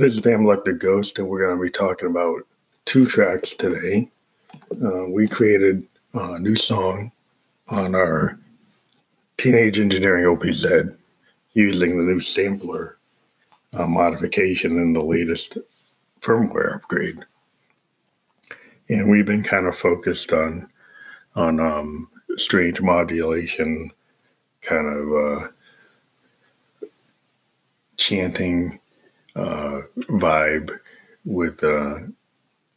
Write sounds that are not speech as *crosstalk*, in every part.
This is Phantom Electric Ghost, and we're going to be talking about two tracks today. Uh, we created a new song on our Teenage Engineering OP-Z using the new sampler uh, modification in the latest firmware upgrade. And we've been kind of focused on on um, strange modulation, kind of uh, chanting uh, vibe with uh,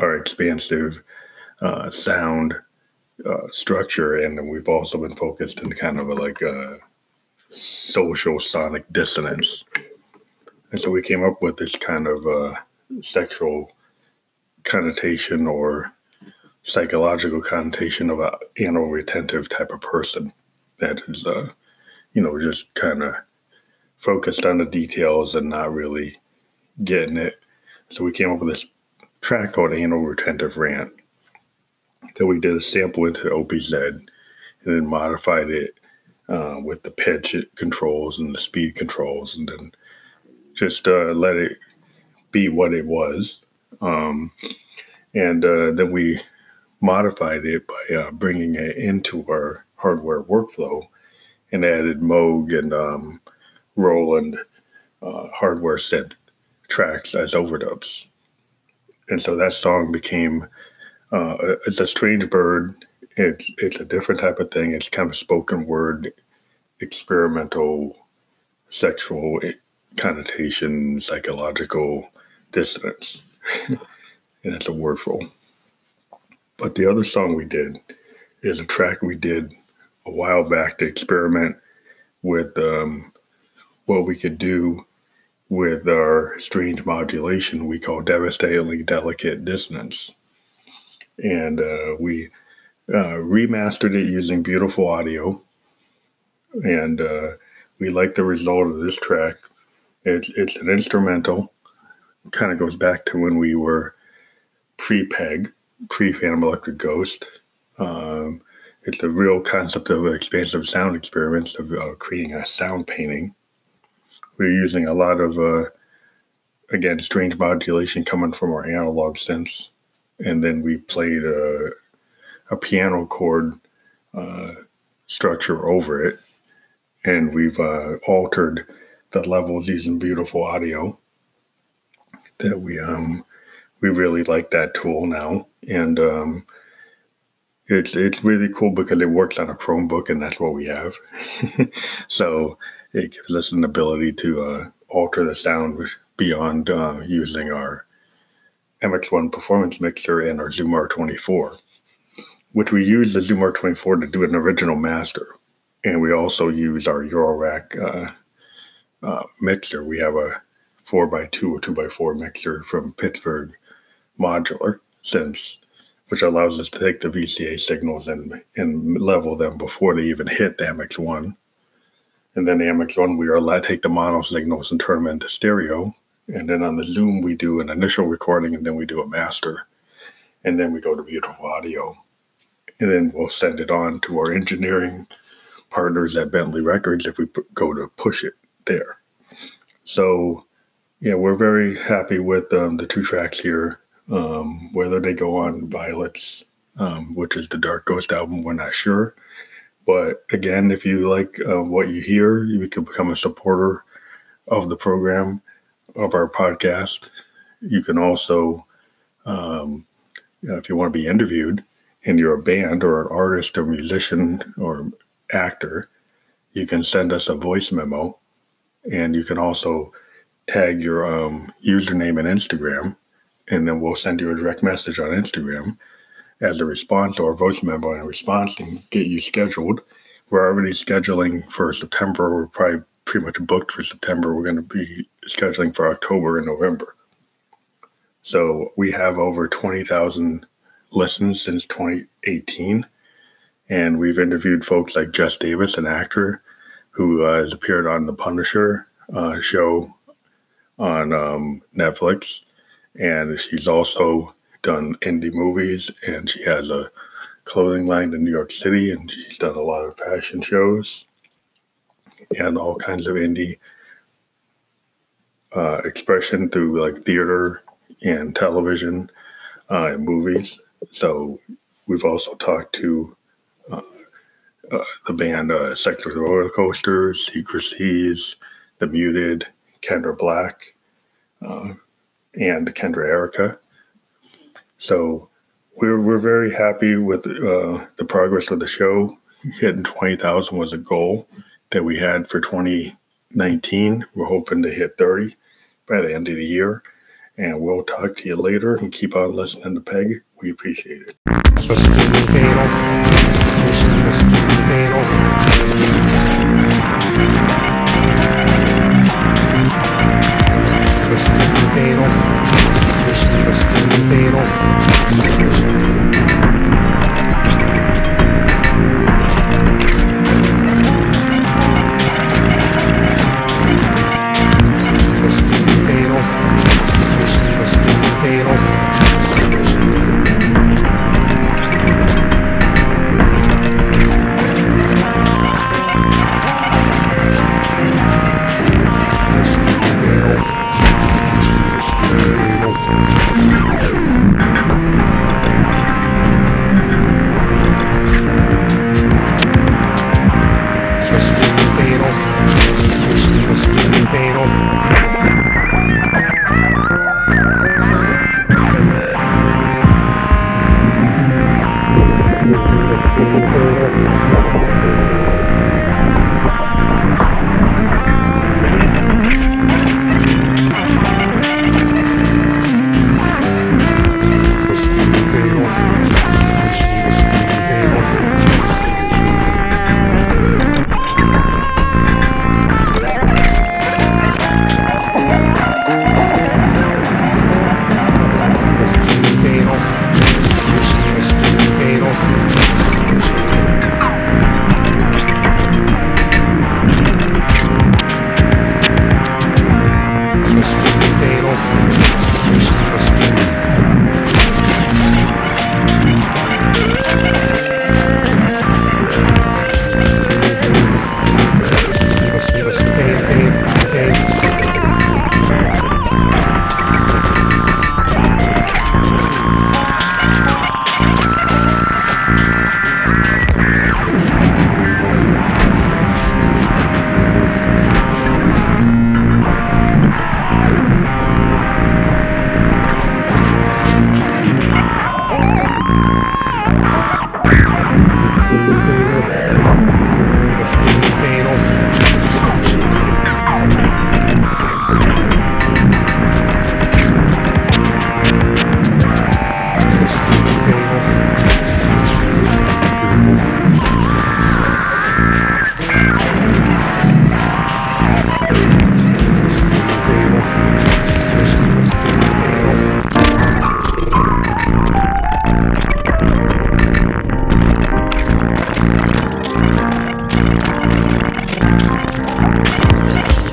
our expansive uh, sound uh, structure, and then we've also been focused in kind of a, like a social sonic dissonance. And so we came up with this kind of sexual connotation or psychological connotation of an anal retentive type of person that is, uh, you know, just kind of focused on the details and not really getting it. So we came up with this track called Anal Retentive Rant that we did a sample into OP-Z and then modified it uh, with the pitch controls and the speed controls and then just uh, let it be what it was. Um, and uh, then we modified it by uh, bringing it into our hardware workflow and added Moog and um, Roland uh, hardware synth tracks as overdubs. And so that song became uh, it's a strange bird. It's it's a different type of thing. It's kind of spoken word, experimental, sexual connotation, psychological dissonance, *laughs* and it's a wordful. But the other song we did is a track we did a while back to experiment with um, what we could do with our strange modulation we call devastatingly delicate dissonance. And uh, we uh, remastered it using beautiful audio. And uh, we like the result of this track. It's, it's an instrumental, kind of goes back to when we were pre PEG, pre Phantom Electric Ghost. Um, it's a real concept of expansive sound experiments of uh, creating a sound painting we are using a lot of uh, again strange modulation coming from our analog synths, and then we played a, a piano chord uh, structure over it, and we've uh, altered the levels using beautiful audio. That we um we really like that tool now, and um, it's it's really cool because it works on a Chromebook, and that's what we have. *laughs* so it gives us an ability to uh, alter the sound beyond uh, using our MX1 performance mixer and our Zoom R24, which we use the Zoom R24 to do an original master. And we also use our Eurorack uh, uh mixer. We have a 4x2 or 2x4 mixer from Pittsburgh Modular synths which allows us to take the VCA signals and, and level them before they even hit the MX1 and then the MX1, we are allowed to take the mono signals and turn them into stereo. And then on the Zoom, we do an initial recording and then we do a master. And then we go to beautiful audio. And then we'll send it on to our engineering partners at Bentley Records if we go to push it there. So, yeah, we're very happy with um, the two tracks here. Um, whether they go on Violets, um, which is the Dark Ghost album, we're not sure. But again, if you like uh, what you hear, you can become a supporter of the program, of our podcast. You can also, um, you know, if you want to be interviewed and you're a band or an artist or musician or actor, you can send us a voice memo. And you can also tag your um, username and Instagram, and then we'll send you a direct message on Instagram as a response or a voice memo in response and get you scheduled. We're already scheduling for September. We're probably pretty much booked for September. We're going to be scheduling for October and November. So we have over 20,000 listens since 2018. And we've interviewed folks like Jess Davis, an actor who uh, has appeared on the Punisher uh, show on um, Netflix. And she's also done indie movies and she has a clothing line in New York City and she's done a lot of fashion shows and all kinds of indie uh, expression through like theater and television uh, and movies. So we've also talked to uh, uh, the band uh, Secular Roller Coasters, Secrecies, The Muted, Kendra Black, uh, and Kendra Erica. So we're we're very happy with uh, the progress of the show. Hitting twenty thousand was a goal that we had for twenty nineteen. We're hoping to hit thirty by the end of the year. And we'll talk to you later and keep on listening to Peg. We appreciate it. Trust in the battle. Trust in the battle. Thank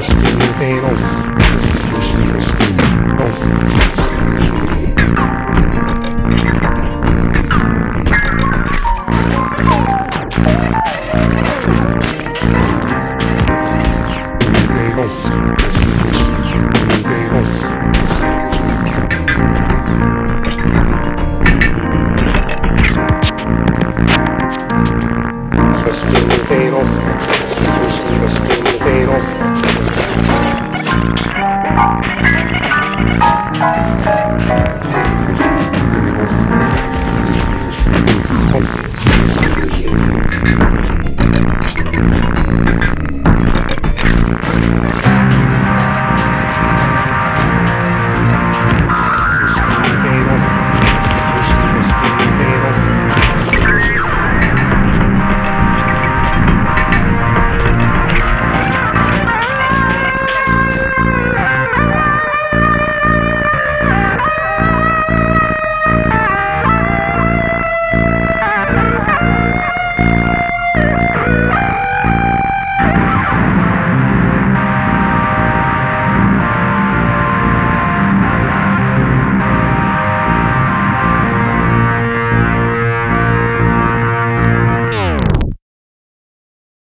Verstehen, Eros.